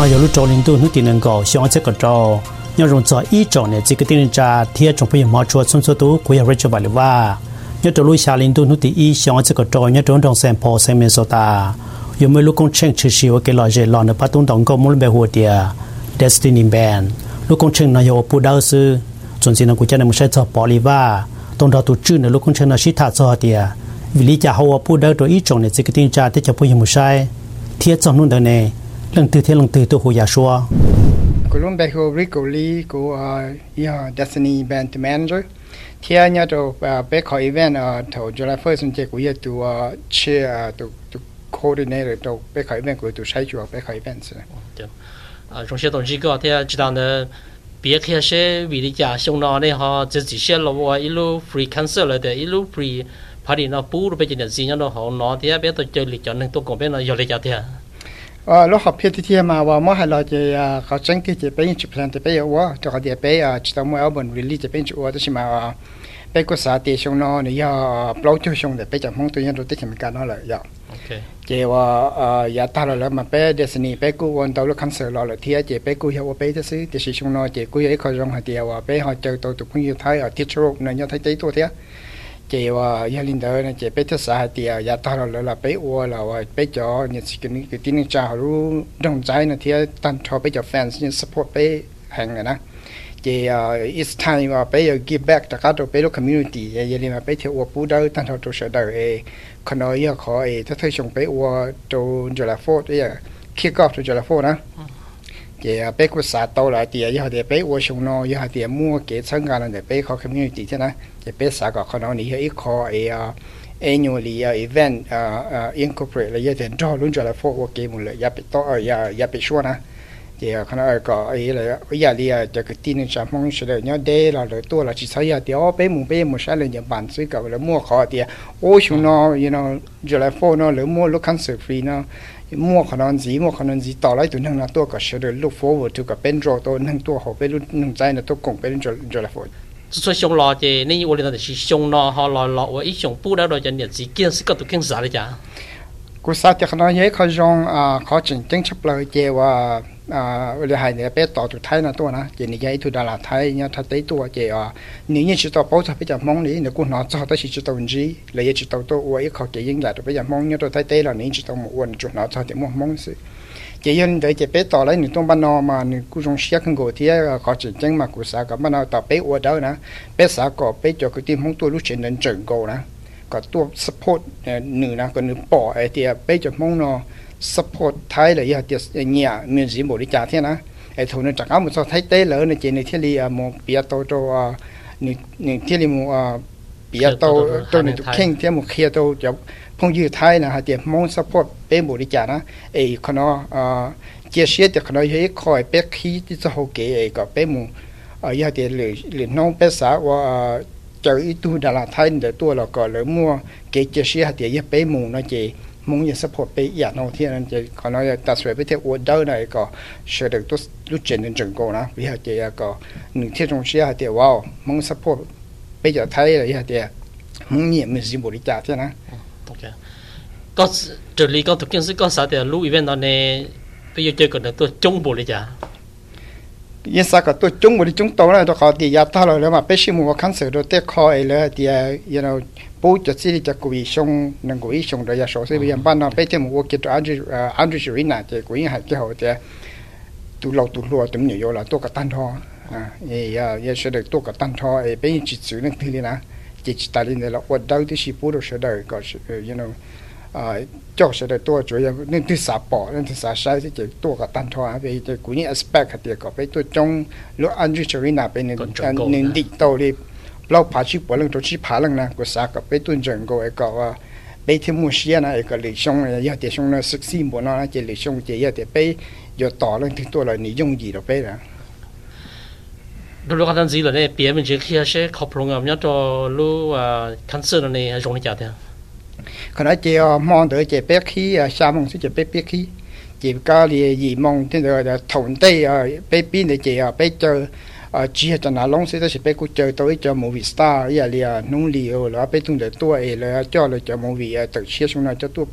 那有路找领导，你能够想这个找，要用在一找呢，这个电人家贴中不也冒出，从这都可以认出来了哇。要走路下领导，你第一想这个找，要种种山坡上面说的，有没有工程持续我给老些老呢，把东东搞没白活的，destiny band，路工程那有不到是，总之呢，国家呢没啥做保利哇，东到都知呢，路工程那是他做的，为了家好我不到到一种呢，这个电人家贴中不也没晒，贴中弄的呢。lần từ thế lần từ tôi hồi giả dạ xua. Colombia ko Rico cô à, ya Destiny Band Manager. Thì anh nhớ to ờ, bé khỏi event ờ, à to July 1st chúng tôi cũng tu chair tu tu coordinator to bé khỏi event của tu sai chủ bé khỏi event được. À, ờ, trong tôi tổ chức có thia chỉ đạo là biết khi sẽ vì đi giả xong nó này ha, chỉ chỉ sẽ là một ilu free cancer là để ilu free phải đi nó bù được bây giờ gì nó họ nói thì bé tôi chơi lịch chọn nên tôi cũng biết nó giờ lịch chọn thia ờ lúc học phía thì mà và mỗi hai loại thì có tránh thì chỉ bên chụp sang thì bây giờ quá cho họ để bây giờ chỉ tao mua album release thì bên chụp quá thì mà bây có sao thì xong nó này giờ blog cho xong để bây giờ mong tôi nhận được tích mình cả nó là giờ chỉ là ờ giờ ta là mà bây giờ sinh bây cô quan tao lúc khăn sợ lo là thiệt chỉ bây cô hiểu bây giờ xí thì xong nó chỉ cô ấy có rong hạt tiêu và bây họ chơi tôi tụi cũng như thấy ở tiết chỗ này nhớ thấy thấy tôi thế chị và ờ, gia đình đó là chị bé thất xã dạ thì gia tao là là bé ua là ờ, bé cho những cái cái tin chào ru đồng trái là thì ờ, tan cho bé cho fans, những support bé hàng này nè chị it's time và bé giờ give back cho các đồ bé đồ community dạ, gia đình mà bé thì ua bù đâu tan cho tổ sợ đời ấy còn nói giờ khó ấy thất thất chồng bé ua đồ giờ là phốt giờ kick off đồ giờ là phốt nè giờ à, bé của xã tàu lại thì giờ thì bé của chúng nó giờ mua cái sản gà này bé khó community thế này. Giờ bé xã có khả năng này ít event à, à, incorporate là giờ cho luôn cho là phố của cái một là giờ to ở giờ giờ bé xua nè. Giờ khả năng có ấy là bây giờ thì giờ cái tin là mong sẽ được nhớ đây là rồi tua là chỉ thấy giờ thì ô bé mua bé mua sẽ lên nhật bản suy cầu là mua khó thì ô chúng ờ. nó you know giờ là phố nó là mua lúc cancer free nó mua khả năng gì mua khả năng gì tỏ lại tụi năng là tôi có sửa được lúc forward tôi có bên rồi tôi năng tôi học bên lúc năng trái là tôi cùng bên rồi rồi là forward số xong lo thì nên như là chỉ xong lo họ lo lo và ít xong bù đã rồi cho nhận gì kia sĩ có tụi kia giả đấy chả cô sao thì khả năng ấy khó rong à khó chỉnh chính chấp lời chè và à bây giờ hai này bé tỏ thái là tôi nè chỉ này cái tụi đà thái nhá thái tới tôi chỉ à nếu như chúng tôi bảo cho bây giờ mong lý nếu cũng nói cho tới chúng tôi gì là giờ chúng tôi tôi uống khó chỉ riêng lại bây giờ mong nhớ tôi thái tới là nếu chúng tôi một uống chúng nó cho thì mong mong sự chỉ yên để chỉ bé tỏ lấy những tông ban nó mà những cũng trong xe không gọi thì khó chỉ chân mà cũng sao cả ban nó tao bé uống đó nè bé sao có bé cho cái tim không tôi lúc chuyện đến chừng gọi nè có tôi support nửa nè còn nửa bỏ ấy thì bé cho mong nó support thái là yêu tiết à, nhà miền dĩ bộ đi trả thế na ai thôn nó chẳng có một số thái tế lỡ này chỉ à, à, này thiết lý một bia tàu, cho này thiết lý một bia tàu cho này khen thế một kia tàu, cho phong dư thái là hạt tiết mong support bên bộ đi trả na ai con nó chia sẻ thì con nó thấy khỏi bé khí thì sẽ hậu kế ai có bé một ở giờ thì lười lười nông bé xã và chờ ít tu đà la thái để tua là có lỡ mua. Cái chia sẻ hạt tiết bé một nó chỉ mong ye support pe ya no thi an je kono ya ta swe pe the wo da na ko she de to lu chen den jeng ko na. Bi ha je ya ko ni thi jong wow, mong support pe ya thai ya de, mong ni me zi bo li ta thi na. Ok. Có trợ lý có thực hiện sự có sao thì lưu event đó này bây giờ chơi còn được tôi Chung bộ lý giả yên sa cả tôi chung một đi chúng tôi là tôi họ thì ya ta rồi mà bé xin mua khán sự rồi tết coi là thì you know bố cho chỉ cho quý sông nâng quý sông rồi ya số sẽ bây giờ ban nó bé thêm một cái Andrew Andrew Serena thì quý hai cái hồ thì tu lâu tu lúa tụm nhiều là tôi cả tan thọ à ya ya sẽ được tôi cả tan thọ bé chỉ chữ nên thứ này chỉ chỉ ta lên là ở đâu thì chỉ bố sẽ đời có you know à cho sẽ đời tôi chủ yếu nên thứ sáu bỏ nên thứ sáu sai thì chỉ tôi cả tan thoa về cái cũng như aspect thì có phải tôi trong lúc anh chỉ chơi nào bên nên nên đi đâu đi lâu phá chỉ bỏ lần tôi chỉ phá lần nào có sao có phải tôi dừng có có bây thêm một xe này có lịch xong là giờ thì xong nó sức xin bộ nó chỉ lịch xong chỉ giờ thì bây giờ tỏ lên thì tôi là你用gì rồi bây giờ 如果咱知了呢，别人就去些靠谱啊，么做路啊，看事了呢，容易家的。可能 ขณะเจียมองเดือเจียเปียขี้ชามองซึ่งเจียเปียเปียขี้จีก็เลยยีมองที่เดือถงเตยเปียปีนเจียเปียเจอจีจะน่าลงซึ่งจะเปียกูเจอตัวเจอมูวิสตาร์อย่าเลียนุ่งเลียวแล้วเปียตุงเดือตัวเอเลยจ่อเลยเจอมูวีตึกเชี่ยชงนะเจ้าตัว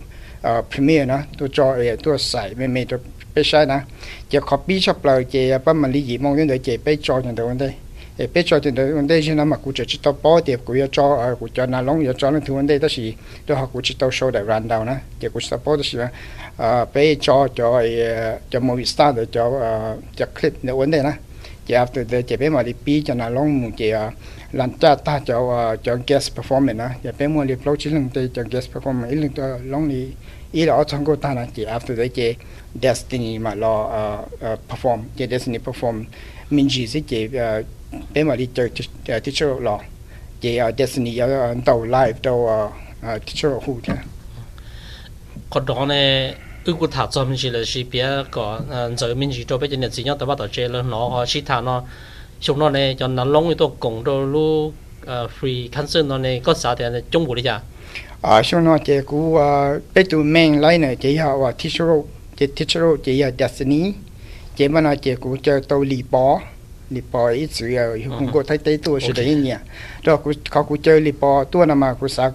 พรีเมียร์นะตัวจอเอตัวใส่ไม่ไม่ตัวเปียใช่นะเจียคอปปี้ชอบเลยเจียป้ามันลียีมองที่เดือเจียเปียจออย่างเดียวกันได้ Ờ, e pe cho tin de de jin ma ku che chi to po tie ku yo cho a ku na long yo cho na thu de ta si do ha ku chi to show da run down na tie ku sta po de si a pe cho cho ờ, cho mo sta de cho ờ, cho clip ne won de na che after de che pe ma pi cho na long mu che lan cha ta cho cho guest performance na che pe mo li flow chi lang de cho guest performance il to long li i lo ta na che after de che destiny ma lo perform che destiny perform min ji se che bé mà đi chơi teacher ờ, lo chị ở destiny ở ờ, tàu live tàu ờ, teacher hu thế. Còn đó này tôi cũng thảo cho mình chỉ là chỉ biết có giờ mình chỉ cho bây giờ nhận gì nhau tại bắt đầu chơi là nó chỉ thả nó. Chúng nó này cho nó lông tôi cũng đâu lu free cancer nó này có sao thì chung của đi chả? À chúng nó chỉ cú bây giờ mình lại này chỉ học teacher chỉ teacher chỉ destiny. Chỉ mà nó chỉ cú chơi tàu lì bỏ lì ít chữ rồi không thấy tới tua sẽ đấy nhỉ đó cũng có cũng chơi lì tua nào mà cũng sao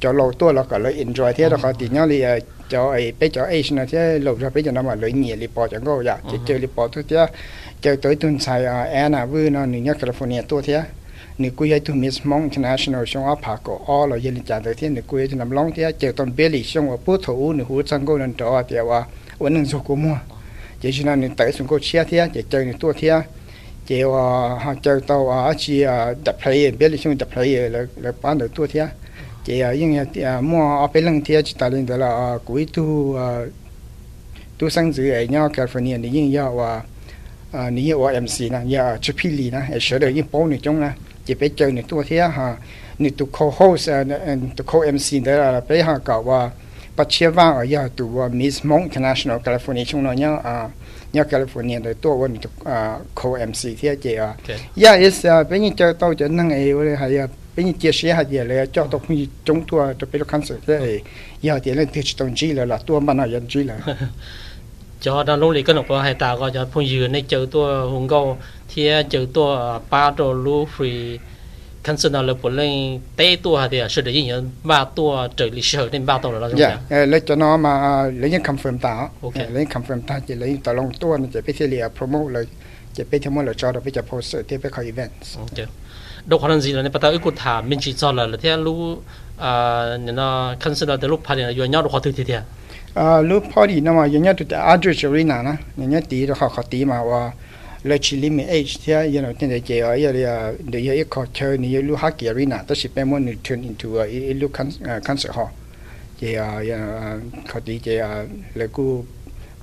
cho lâu tua là cả lấy enjoy thế đó có tí nhau lì cho ấy bé cho ấy nó thế lâu ra bé cho nó mà lấy nhỉ lì chẳng có vậy chỉ chơi lì thôi thế chơi tới tuần sai à em nửa California tua thế nửa cuối hay Miss Mong International xong áp all rồi yên chả tới thế nửa cuối cho nằm long thế chơi toàn bé lì xong ở nửa hú sang cô nên trò thì à ổn nên số của mua chỉ cho nên tới xuống cô chia thế chỉ chơi nửa tua thế chiều hàng chơi tàu ở chỉ đập hay biết là chúng đập hay là là bán được tua thế chỉ nhưng mua ở bên lăng thế chỉ ta lên đó là cuối tu tu sang dưới ấy nhau California thì nhưng nhau à nếu như em xí nè giờ chụp phim nè ở sửa được những bóng này trong nè chỉ phải chơi này tua thế ha nếu tu co host nếu tu co MC đó là phải hàng cậu pacheva o ya tu Miss Mong International California chúng no nya a nya California để to wa mi à co MC thế je a ya is bây giờ cho to cho nang e wa ha bây giờ chia sẻ she ha je cho tôi cũng chung tu to pe lo cancer de ya giờ thì te chi tong ji là là tu ma nào yan ji là cho đó lúc này có nộp hai tàu có cho phun dừa này chữ tua hùng câu thì chữ tua ba đồ lu free Miss Monk International California ช่วงนั้นอ่าเนี่ยแคลิฟอร์เนียตัววันตัวอ่า co-MC เทียเจียย่าเอสเป็นยังเจอตัวจะนั่งเอวเลยฮะเป็นยังเจียเสียหายเลยเจ้าตัวมีจงตัวจะเป็นคันสุดเลยย่าเดี๋ยวเล่นที่ตรงจีเลยล่ะตัวมันยันจีเลย cho đang lúc này cái nó hay ta có cho phong dừa này chờ tua hùng câu thì chờ tua ba đồ lu free khăn sơn nào là bốn lên té tua thì sẽ được những ba tua trời lịch sử nên ba tua là gì yeah lấy cho nó mà lấy những confirm ta lấy confirm ta chỉ lấy tao long tua nó chỉ biết thì là promoteเลยchỉ biết thêm một là cho được biết poster thì biết khai events ok đâu có gì là nên bắt đầu ít thả mình chỉ cho là là thế lu à nó khăn sơn nào từ lúc phát hiện là do nhau được họ thực thì thế อ่าลูกพอดีนะว่าอย่างเงี้ยตัวแต่อาร์เจอรีนานะอย่างเงี้ยตีเราเขาเขาตีมาว่า lechi limi age tia you know tin de je ya ya de ya e ko che ni lu ha ki arena ta shi pe mo ni turn into a e lu kan cancer ha je ya ya ko di je ya le ku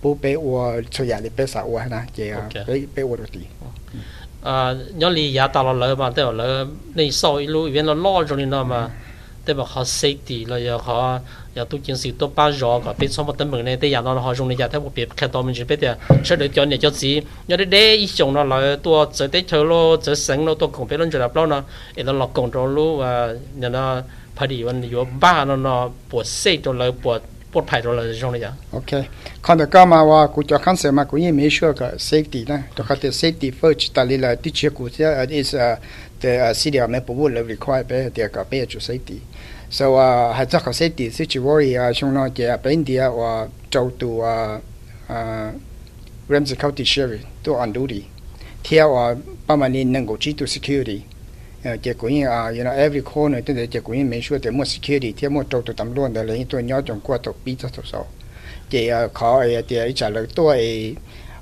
bu pe wo cho ya le pe sa wo na je ya pe pe wo ti à nhỏ lì ya ta lo lỡ mà tao lỡ này sau lu viên lo lo cho nên nó mà tế bảo họ xây thì là giờ họ giờ tôi chiến sự, tôi bao giờ cả, bên số một tấm mừng này tế giờ nó họ dùng để giờ thấy một biệt khai to mình chỉ biết giờ sẽ được cho này cho gì nhớ đến đây ý chúng nó là tôi chỉ tế chơi lo chỉ sáng lo tôi cũng biết lên rồi lập lo nó để nó lọc control luôn và nhà nó phải đi vẫn yếu ba nó nó buộc xây rồi lời buộc port pyro la jong ya okay kan da kama wa ku cha khan se ma ku ye me sure ka safety na to ka te safety first ta le la ti che ku ya is the syria me po will require be the ka be cho safety so uh ha cha ka safety si chi worry ya shong no ke pa india wa chau tu wa ramsey county sheriff to on duty tia wa pa ma ni nang go chi to security ah degree uh you know every corner did they degree make sure they mo security they more total them loaned the lane to new yorker beats to so te a kao a te a ita lo to a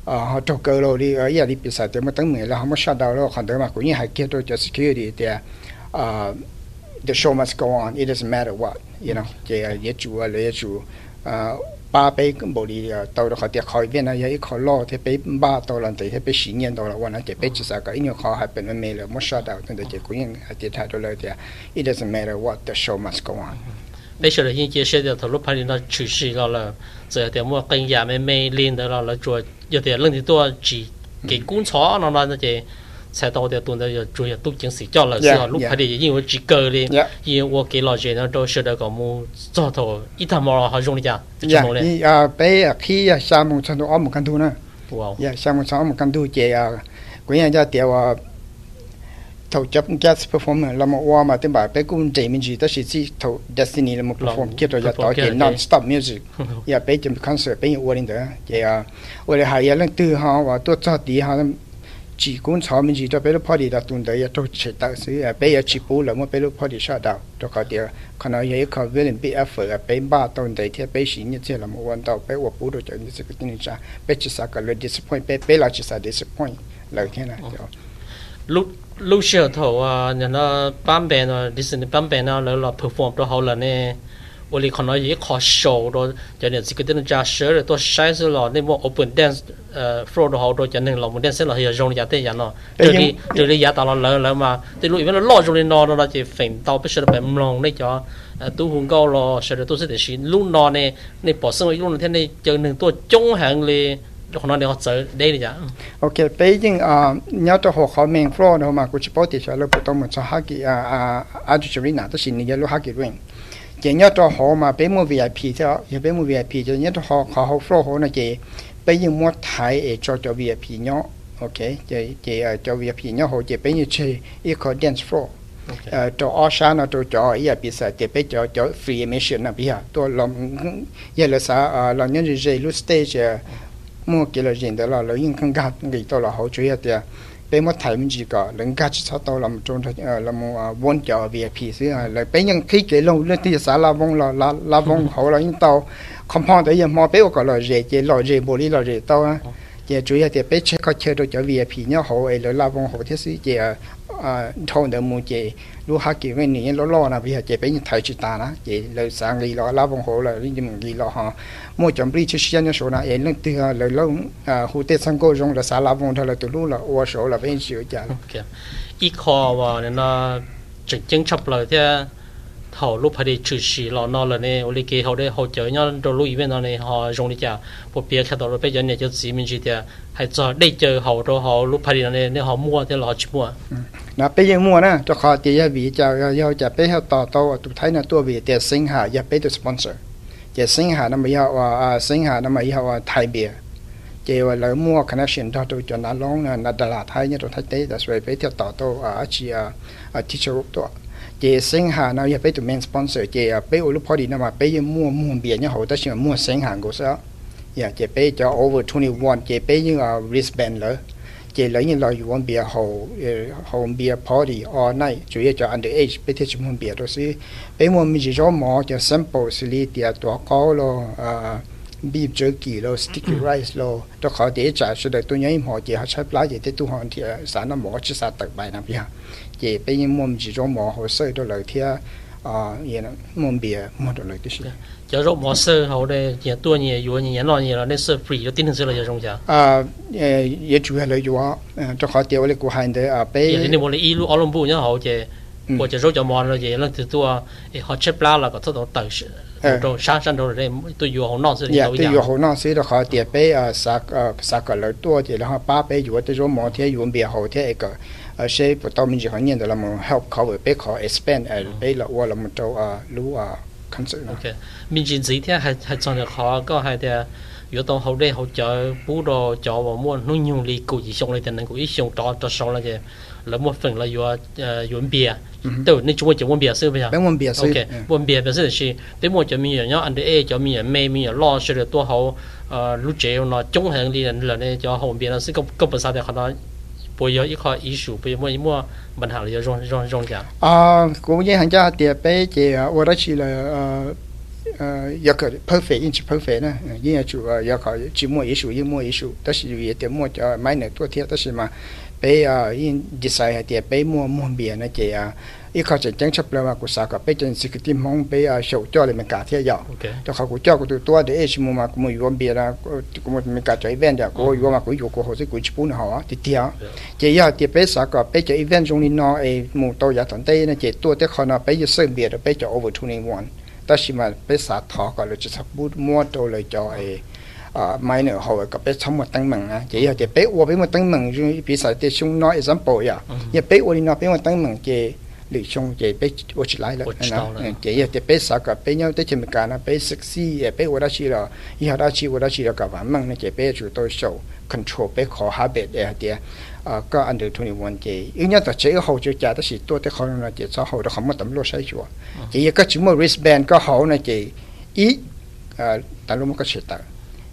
a talk a lo a lo a ye a lo pisa te mo tam me la more shut down low how the machine has killed their security they're the show must go on it doesn't matter what you know they are yet you are ye you ba bé cũng bảo đi tàu đó họ tiệt khỏi viên này ấy khó lo thế bé ba tàu lần thì thế bé sáu nhân tàu là quan thế bé chỉ sao cái nhiều khó hay bên mình là mất sao đâu nên chỉ cũng những tiệt thay đổi lời thì it doesn't matter what the show must go on bây giờ là những chia sẻ được thầu nó chủ sĩ lo là giờ thì mua kênh nhà mê mê lên đó là chùa giờ thì lần thì tôi chỉ cái cuốn chó nó chỉ 才到的多的要主要都经是叫了是吧？路牌的因为几个的，因为我给老姐呢都是那个么早头一他妈好用的家，呀，你啊，被啊去啊，项目程度我们看图呢，哇，呀，项目程我们看图这啊，关键叫电话。 thầu chấp gas performance là một hoa mà tên bà bé cũng chạy mình chỉ đó là chỉ thầu destiny là một perform kia rồi giờ tao chỉ non stop music ya bé chấm concert bé hoa lên đó vậy à我哋系有咧对下话都做底下 chỉ cũng sáu mình chỉ cho bé lúc party đã tuần đấy cho chỉ tạo sự à bé chỉ bù là một bé lúc party sao đạo cho cái điều còn nói vậy có về bị effort à bé ba tuần đấy thì bé chỉ như thế là một vấn đạo bé của bù được cho như thế cái tình trạng bé chỉ sao cái disappoint bé bé là chỉ sao disappoint là thế này lúc lúc xưa thầu à nhà nó bám bè nó Disney bám bè nó là là perform đó hậu là nè 我哋可能也靠手咯，就呢，这个等加手了，多晒死了，那么 open dance 呃 floor 都好多，就能老母 dance 了，也用了点人咯，这里这里也到了了了嘛，这路因为老中的拿了就分到不是白唔弄那叫呃都很高咯，是的都是的是路拿呢，你保生活路那天呢就能多中行嘞。可能你要走đây là ok bây giờ à nhớ cho họ họ mình floor đâu mà cũng chỉ bảo thì sẽ lúc bắt đầu mình cho haki à à à chú nào đó xin nhớ lúc haki ring chỉ nhớ cho họ mà bé mua VIP theo giờ bé mua VIP cho nhớ cho họ họ họ flow họ là chỉ bây giờ mua thái cho cho VIP nhớ ok chỉ chỉ cho VIP nhớ họ chỉ bây giờ chơi ít có dance floor cho ở sáng nó cho cho ý bị sợ chỉ bây giờ cho free admission là bây giờ tôi làm giờ là sao làm nhân gì lúc stage mua cái là gì đó là lợi dụng không gạt người tôi là hỗ trợ thì bé mất thầy mình chỉ có lần cả chỉ sao tôi làm trong thời làm một vốn cho VIP xí. Là bé nhân khi cái lâu lên thì xã la vong là la la vong hậu là những tàu không phong tới giờ mua bé có là rẻ chỉ là rẻ bồ đi là rẻ tàu á. Giờ chủ yếu thì bé chơi có chơi được cho VIP nhớ hậu ấy là la vong hậu thế xí. Chỉ à thâu được mua chỉ lúc hát kiểu này lo lo là bây giờ chỉ thầy chỉ ta đó chị là sáng ngày lo lá vong hồ là những mình gì lo ha mua chấm đi chơi xuyên số nào em lên từ lời lâu à hồ tết sang cô trong là xã lá vong thôi là từ lúc là ô số là bên chịu trả ít khó và nên là chính chính chấp lời thế họ lúc phải đi trừ sỉ lò nó là nè ô li kia hậu đây hậu nhau đồ lúc bên này họ dùng đi chả một bia khác đó là bây giờ nè cho gì mình chỉ thì hay cho để chờ họ đồ họ lúc phải đi này, nè họ mua thì họ chỉ mua nó bây giờ mua nè cho họ thì giờ vì cho giờ cho bây giờ tàu tàu tụi thấy là tua vì tiền sinh hạ giờ bây giờ sponsor giờ sinh hạ nó bây giờ à sinh hạ nó bây giờ thay bia chỉ là lỡ mua connection đó tụi cho long là đà lạt hay như tụi thấy đấy là về bây giờ tàu tàu ở chỉ ở teacher group đó chỉ sinh hạ nó giờ bây tụi mình sponsor chỉ bây giờ lúc party nó mà bây giờ mua mua bia nhá họ tới mua sinh hạ của sao yeah chỉ bây giờ over 21 chỉ bây giờ wristband lỡ chỉ lấy như là yuan bia hậu hậu bia party all night chủ yếu cho underage bây giờ chúng bia đó是bây giờ mình chỉ cho mò cho sample xử lý tiệtตัวcao lo à beef jerky lo sticky ừ. rice lo. To khó để trả sự đời tôi nhớ im họ chỉ họ chấp lá gì thế tôi hoàn thì ờ, sản nó mỏ chứ sao tập bài nào bia chỉ bây giờ mồm chỉ cho mỏ hồ sơ đó lời thia à vậy nó mồm bia mồm đó lời tôi xin. Giờ rồi mỏ sơ họ đây giờ tôi nhỉ vừa nhỉ lo nhỉ là nên sơ free cho tin hơn sơ là giờ trong giờ à giờ chủ yếu là vừa cho khó tiêu lấy của hai đấy à bây giờ nên một là ilu olombu nhá họ chỉ 或者说就忙了嘢啦，就多诶，好吃不啦了，个这种等是。都山山都是对有好闹事的都对有好闹事的好点杯啊，啥呃啥个了多的，然后八杯有的说毛天有别好天一个，呃谁不到民就好念的了么 help cover 杯考 expand 呃杯了我了么都啊路啊 concern。OK，民间这一天还还真的好，个还的。有到后来后就补到叫我们弄用力故意上来的能够一上到到上来的， là một phần là do yến bia từ nên chúng ta chỉ muốn bia sư bây giờ muốn bia sư là gì tới một cho mình nhớ anh để cho mình mê mình lo sự được tua hậu lúc chế nó chống hàng đi là nên cho hậu bia nó sẽ cấp để họ nó bây giờ ít khó ít số bây giờ mua bệnh hàng là rong rong rong cả à cũng như hàng cha tiệp bây giờ ở đó chỉ là yêu cầu perfect 因此 perfect 呢，因为主要要考只摸一数，一摸一数，但是也得摸着买那多天，但是嘛。bây giờ in design hay tiệt bây mua mua bia này chị à ít khó chịu chẳng chấp lời mà của sao cả bây chân sự tìm mong bây à sầu cho lại mình cả thế giờ cho khảo của cho của tụi tôi để ấy mua mà của bia ra là của mình cả cho event giờ của yêu mà của yêu của hồ sơ của chụp nó họ thì tiệt chị giờ tiệt bây sao cả bây giờ event trong này nó ấy mua tàu giá tận tây này chị tôi tới khó nó bây giờ sơn bia rồi bây giờ over two one ta chỉ mà bây sao thọ gọi là chỉ sắp bút mua tàu lại cho ấy à mai nữa họ có biết sống một tăng mừng á. Chỉ là chỉ biết qua biết một tăng mừng chứ bị sai thì chúng nói example ya ya biết qua đi nói biết một tăng mừng chỉ lý chung chỉ biết qua chỉ lại rồi chỉ là để biết sao cả biết nhau để trên cái nó biết sexy biết qua đó chỉ là y hạt đó chỉ qua đó chỉ là cả vạn mừng nó chỉ biết chủ tôi show control biết khó hạ biết để thì à ờ, có anh được thu nhập vấn đề ít nhất là chỉ hậu chữ trả đó chỉ tôi tới không là chỉ sau hậu đó không có tấm lô sai chùa. Chỉ có chỉ một wristband có hậu này chỉ ít à tại lúc mà có sự tạo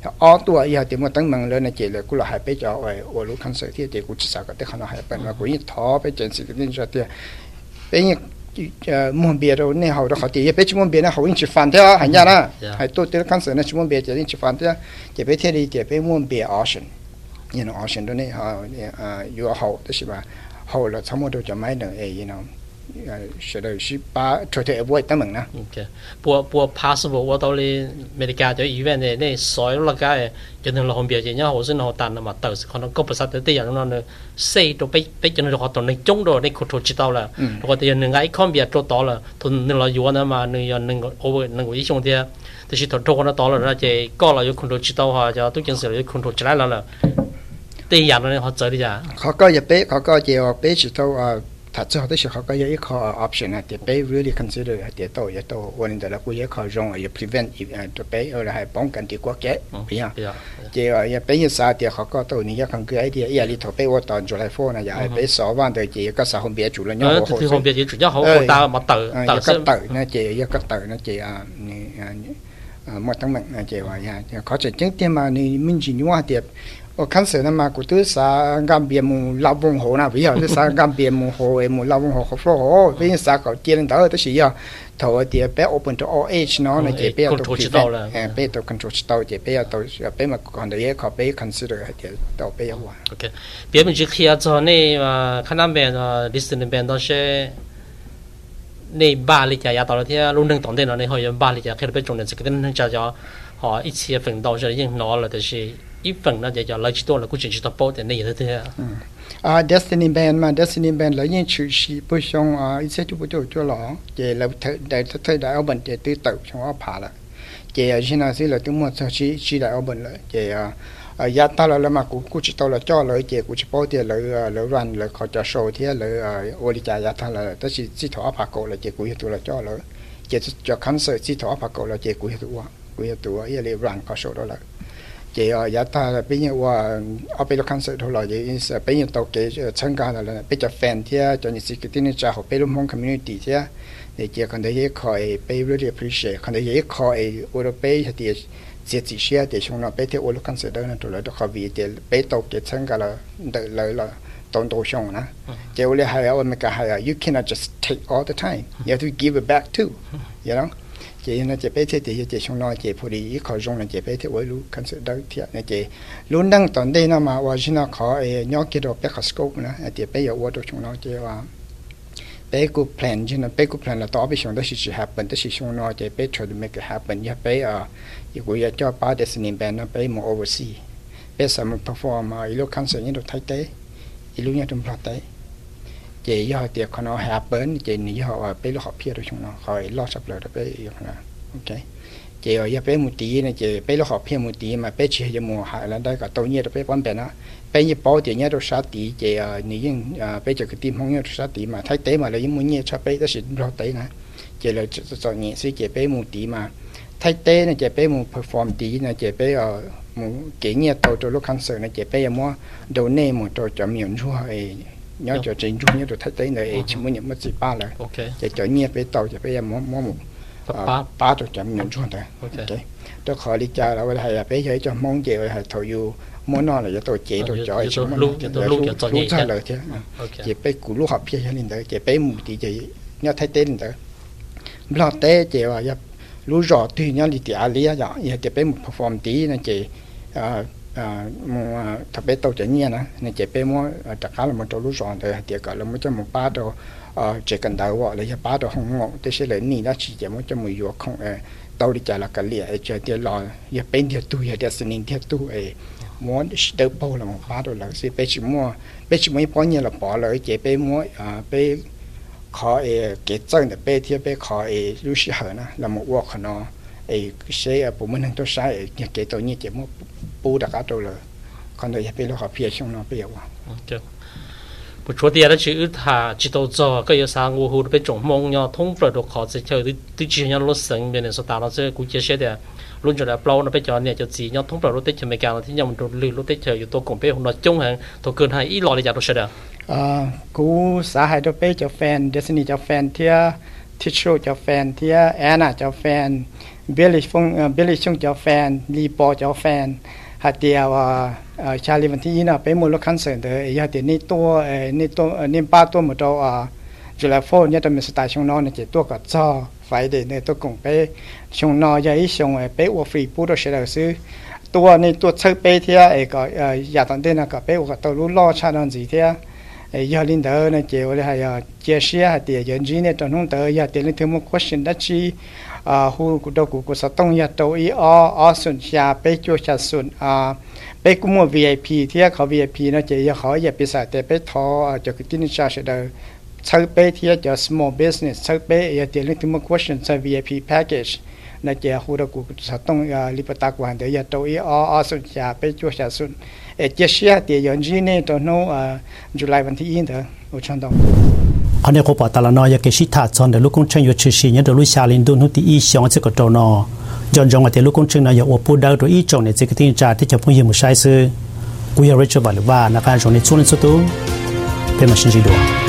ta ở tuổi y thì mà tăng mừng lên là chỉ là cũng là hai bé cho ở ở lúc khăn sợ thì chỉ cũng chỉ sợ cái khăn là hai bên mà cũng như thọ bé chuyện gì cái cho thì bé như muốn biết rồi nên hậu đó họ thì bé chỉ muốn biết là hậu chỉ phản theo hành nhà đó hay tôi tôi khăn sợ nó chỉ muốn biết chỉ chỉ phản theo chỉ bé thế thì chỉ bé muốn biết ocean you know ocean đó này họ you hậu đó là mà hậu là xong rồi cho mấy đường ấy you know sẽ đời ship ba trở thể vui tâm mình nè. Bùa bùa possible tôi đâu đi mấy cái cho event này này soi là cái cho nên là không biết gì nhau hồ sinh hồ tàn mà tớ sẽ còn có bớt sát tới giờ nó nó xây đồ bê bê cho nên là họ tuần này chống đồ này cụt chỉ tao là. Họ thì những cái không biết chỗ đó là tuần nên là vừa nữa mà nên là nên over nên cái xong thì thì chỉ tuần cho nó tao là chỉ có là có cụt chỉ tao họ cho tôi chính sự là cụt chỉ lại là là. Tiền nhà nó họ chơi đi à? họ có gì? bé họ có giờ bé chỉ tao 他最好的时候个有一个 option 啊，得 pay really consider 啊，得到也到，我们得了过一个用也 prevent 也得 pay，后来还帮跟的国家不一样，这个也 pay 一啥的，好个到你要看个 idea，也里头 pay 我当做来放呢，也 pay 少万的，这个啥方便住了，你好好，方便就主要好好打嘛豆，豆是豆呢，这一个豆呢，这啊你啊你啊，莫等等啊，这话呀，可是今天嘛，你明天你话的。我看谁呢嘛？古都啥干别木老翁河那不要，这啥干别木河诶木老翁河合作河，毕竟啥搞电人到都是要投的别 open to all age 喏，那这边都知道了，哎，别都 control 知道，这边要都别嘛看到也靠别 consider 的到别要玩。OK，别们就去啊，做那嘛看那边啊，listen 那边都是。那巴里家也到了天，路能懂得了，你好像巴里家开了别种的，这个能叫叫，好一起奋斗，这应拿了的是。ít phần nó giờ lấy chỗ là cũng chỉ tập bố để này thế thế ừ. à destiny band mà, destiny band lấy những chữ sĩ bôi xong à ít sẽ chụp bôi cho lỏ về là thời đại thời để tự tự trong ở phá là về ở trên là sẽ là tiếng một sau chỉ đại ở bên là à giá ta là mà cũng cũng chỉ tao là cho lời về cũng chỉ bố thì lời à, lời ran lời khỏi cho show thì lời à, ô đi trả giá ta là tất chỉ chỉ thỏa phá cổ là về cũng hiểu là cho lời về cho concert chỉ thỏa phá cổ là về cũng hiểu tụi cũng hiểu tụi là ran khỏi show đó là 嘅啊，有但係邊個話我俾咗 concert 好耐嘅，俾人到嘅參加啦，俾咗 fan 啲，就你自己啲呢就好俾到 mon community thế để chị còn thấy khỏi bây 啲，你只可能一開俾 really appreciate，可能一開我都俾一啲自己寫啲從來俾啲我都 concert 到呢，到嚟都可以啲俾到嘅參加啦，得嚟啦。don't do shong na je ole ha ya o me ka ha ya you cannot just take all the time. Ừ. You have to give it back too. Ừ. You know? Chị nó chị bé thế thì chị xong nó chị phụ đi khó dùng là chị bé thế với lu cần sự đâu thì này chị luôn đang tận đây nó mà và nó khó nhớ cái đồ bé khó scope nữa chị bé giờ qua đồ chúng nó bé cô plan chứ nó bé cô plan là tao biết xong đó sẽ happen đó sẽ xong nó chị bé try to make it happen ya bé à you go ya cho ba destiny band nó bé một oversee bé sao mà perform à ilu concert như đồ thay tế ilu như trong plot tế chị do tiệc nó hạ bến chị nỉ họ bé lo họ phía rồi chúng nó khỏi lo sắp lời đó là, ok. Chị ở nhà bé một tí này, chị bé lo họ phía một tí mà bé chỉ cho mùa hạ là đây cả tôi nhớ bé quan bé nó. Bé như bao tiền nhiệt đâu sáu tí chị ở nghĩ những ờ, bé cho cái tim không nhớ sáu tí mà thấy tế mà lấy muốn nhiệt cho bé đó sẽ lo tế nè chị là cho nhẹ xí chị bé một tí mà thấy tế này, chị bé một perform tí này, chị bé ở ờ, một kỹ nhiệt tôi cho lúc concert này, chị bé mua đầu nay một đồ cho miệng rồi nhớ cho chính trung nhớ được thấy tới này chỉ muốn nhận mất gì ba là chỉ cho nhẹ với tàu chỉ bây giờ muốn một ba ba cho chậm nhận trung thôi. Ok. Tôi khỏi đi cha là bây giờ bây giờ cho mong gì giờ thầu yêu muốn nói là tôi chế tôi cho chỉ muốn lúc lúc cho ra lời thế chỉ bây cú lúc học phía lên đấy chỉ bây mù thì chỉ nhớ thấy tên đấy lo té chỉ là lúc rõ tuy nhớ đi tiệt lý à giờ chỉ bây một perform tí này chỉ À, mà à, thập bé tàu chạy nhiên á nên chạy bé mua chắc khá là một chỗ lúc rồi thì tiệc gọi là một trong một ba đồ. Ờ cần đầu gọi là ba đồ không ngọn thế sẽ lấy nỉ đó chỉ chỉ một trong một không à, tàu đi chạy là cái lìa chạy tiệc lò giờ bên tiệc tu giờ tiệc sinh tiệc tu ấy muốn đỡ bao là một ba đồ là sẽ bé chỉ mua. Bé chỉ mua bao nhiêu là bỏ lại chạy bé mua à bé khó ấy cái chân để bé thì bé khó ấy lúc xưa hở là một work nó. Ấy sẽ bộ mình tôi sai cái tôi như chỉ mua bố đã cá trâu còn đây bây giờ họ phía xong nó bây giờ ok bố là chữ thà chỉ đầu giờ cái yếu sáng ngủ hồ bị trộm mong nhau thông phải được khó sẽ chơi tự chỉ nhau lúc sáng bên này số tao nó sẽ cũng chia sẻ để luôn cho là bao nó bây giờ này cho gì nhau thông phải lúc tết chơi mấy cái thì nhau mình lười lúc tết chơi yếu tôi cũng biết hôm nó chung hàng tôi cần hay ít lo để giờ tôi sẽ được cú xã hội tôi bây cho fan destiny cho fan thia Tissue fan Anna cho fan Billy Fung Billy Chung cho fan Lee Po fan hạt điều à à cha li vấn thi na bé mua lô khăn sờn thế hạt điều này to này to này ba to một đầu ờ, à rồi là phô, nhất là mình sẽ xuống nó này chỉ to cả cho. Phải để này tôi cũng bé xuống nó vậy xuống ờ, bé uo phì bút rồi sẽ là sư. Tua này tua chơi bé thì à cái à giờ tận đây là cái bé uo cái tàu lú lo cha nó gì thế 要领导呢，结果呢还要解释啊，对，人家呢传统的呀，对呢，他们国信的去啊，胡古到古古啥东呀，都一哦哦顺下被就下顺啊，被古么 VIP ที่เขา VIP นะเจียเขาอย่าไปใส่แต่ไปทอจากที่นี่ชาเสดเซอร์เปที่จะ small business เซอร์เปอย่าเดี๋ยวนึกถึงมา question เซอร์ VIP package na che hura ku satong li pata ku han de ya to i a a sun cha, pe, chu cha sun e che sia ti yon ji ne, to no july van ti in da o chan dong. Anh ấy có bảo ta là nói cái sĩ thà chọn để lúc công trình yêu sĩ nhớ được lúc xa lên đun hút thì ý sáng sẽ có trâu nó dần dần thì lúc công trình này yêu phụ đau rồi ý chọn để cái tin trả thì cho phụ hiểu một sai sự quý ở Richard và là và là cái chỗ này xuống lên số tu. Bên mà xin gì được